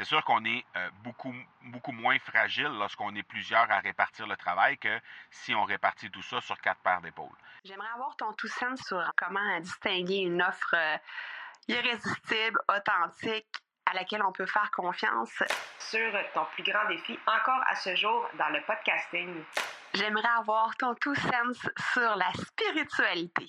c'est sûr qu'on est euh, beaucoup, beaucoup moins fragile lorsqu'on est plusieurs à répartir le travail que si on répartit tout ça sur quatre paires d'épaules. J'aimerais avoir ton tout sens sur comment distinguer une offre euh, irrésistible, authentique, à laquelle on peut faire confiance. Sur ton plus grand défi encore à ce jour dans le podcasting. J'aimerais avoir ton tout sens sur la spiritualité.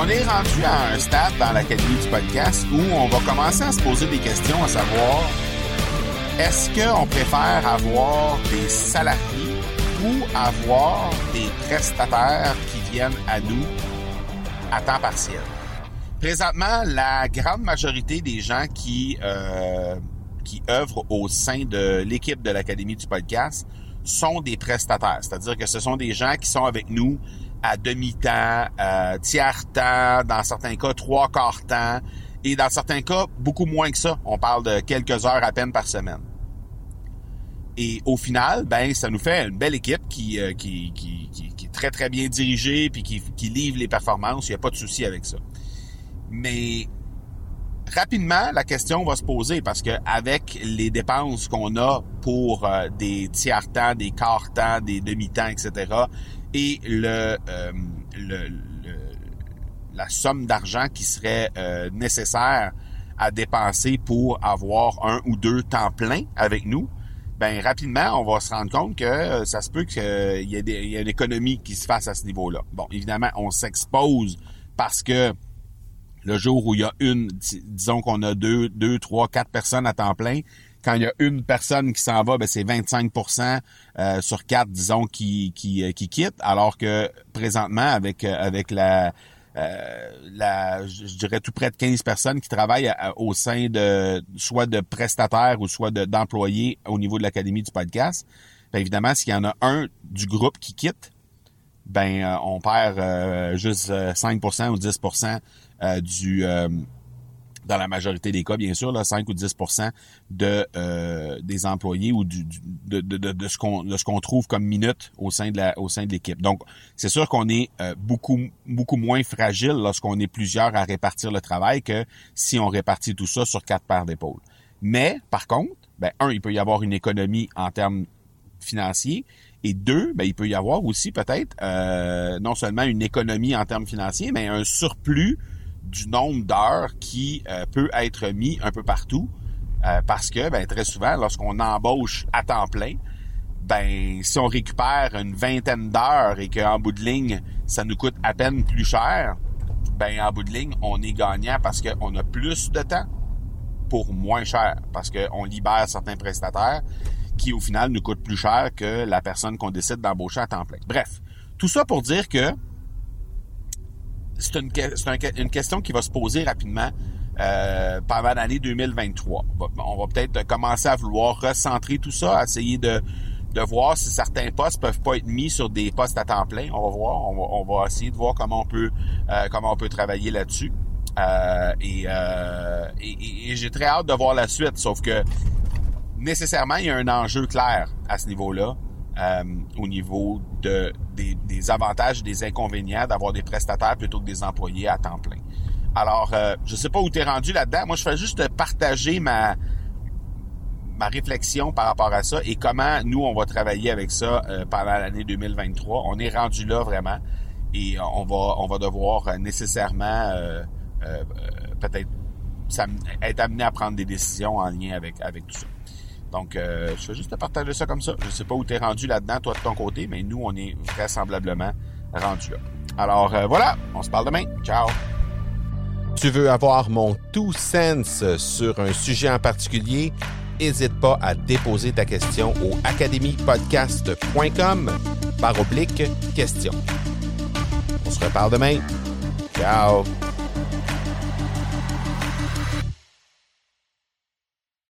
On est rendu à un stade dans l'Académie du podcast où on va commencer à se poser des questions à savoir est-ce qu'on préfère avoir des salariés ou avoir des prestataires qui viennent à nous à temps partiel? Présentement, la grande majorité des gens qui, euh, qui œuvrent au sein de l'équipe de l'Académie du podcast sont des prestataires, c'est-à-dire que ce sont des gens qui sont avec nous à demi-temps, euh, tiers-temps, dans certains cas trois quarts temps, et dans certains cas beaucoup moins que ça. On parle de quelques heures à peine par semaine. Et au final, ben ça nous fait une belle équipe qui, euh, qui, qui, qui, est très très bien dirigée puis qui, qui livre les performances. Il n'y a pas de souci avec ça. Mais rapidement, la question va se poser parce que avec les dépenses qu'on a pour euh, des tiers-temps, des quarts-temps, des demi-temps, etc., et le, euh, le, la somme d'argent qui serait euh, nécessaire à dépenser pour avoir un ou deux temps pleins avec nous, ben rapidement, on va se rendre compte que ça se peut qu'il y, ait y a une économie qui se fasse à ce niveau-là. Bon, évidemment, on s'expose parce que le jour où il y a une, disons qu'on a deux, deux, trois, quatre personnes à temps plein, quand il y a une personne qui s'en va, ben c'est 25% euh, sur quatre, disons, qui, qui, euh, qui quitte, alors que présentement, avec, euh, avec la, la, je dirais tout près de 15 personnes qui travaillent au sein de soit de prestataires ou soit d'employés au niveau de l'académie du podcast. Bien évidemment, s'il y en a un du groupe qui quitte, ben on perd juste 5 ou 10% du dans la majorité des cas, bien sûr, là, 5 ou 10 de euh, des employés ou du, de, de, de, ce qu'on de ce qu'on trouve comme minute au sein de la au sein de l'équipe. Donc, c'est sûr qu'on est euh, beaucoup beaucoup moins fragile lorsqu'on est plusieurs à répartir le travail que si on répartit tout ça sur quatre paires d'épaules. Mais par contre, ben un, il peut y avoir une économie en termes financiers et deux, ben, il peut y avoir aussi peut-être euh, non seulement une économie en termes financiers, mais un surplus du nombre d'heures qui euh, peut être mis un peu partout. Euh, parce que ben, très souvent, lorsqu'on embauche à temps plein, ben si on récupère une vingtaine d'heures et qu'en bout de ligne, ça nous coûte à peine plus cher, ben en bout de ligne, on est gagnant parce qu'on a plus de temps pour moins cher. Parce qu'on libère certains prestataires qui, au final, nous coûtent plus cher que la personne qu'on décide d'embaucher à temps plein. Bref, tout ça pour dire que c'est une, question qui va se poser rapidement euh, pendant l'année 2023. On va, peut-être commencer à vouloir recentrer tout ça, essayer de, voir si certains postes peuvent pas être mis sur des postes à temps plein. On va voir, on va, essayer de voir comment on peut euh, travailler là-dessus. Euh, et, et j'ai très hâte de voir la suite, sauf que nécessairement il y a un enjeu clair à ce niveau-là. Euh, au niveau de, des, avantages et des inconvénients d'avoir des prestataires plutôt que des employés à temps plein. Alors, euh, je sais pas où tu es rendu là-dedans. Moi, je fais juste partager ma ma réflexion par rapport à ça et comment nous, on va travailler avec ça euh, pendant l'année 2023. On est rendu là vraiment et on va on va devoir nécessairement peut-être être amené à prendre des décisions en lien avec avec tout ça. Donc, euh, je vais juste te partager ça comme ça. Je sais pas où tu es rendu là-dedans, toi, de ton côté, mais nous, on est vraisemblablement rendu là. Alors, euh, voilà, on se parle demain. Ciao! Tu veux avoir mon tout sens sur un sujet en particulier? N'hésite pas à déposer ta question au academypodcast.com par oblique question. On se reparle demain. Ciao!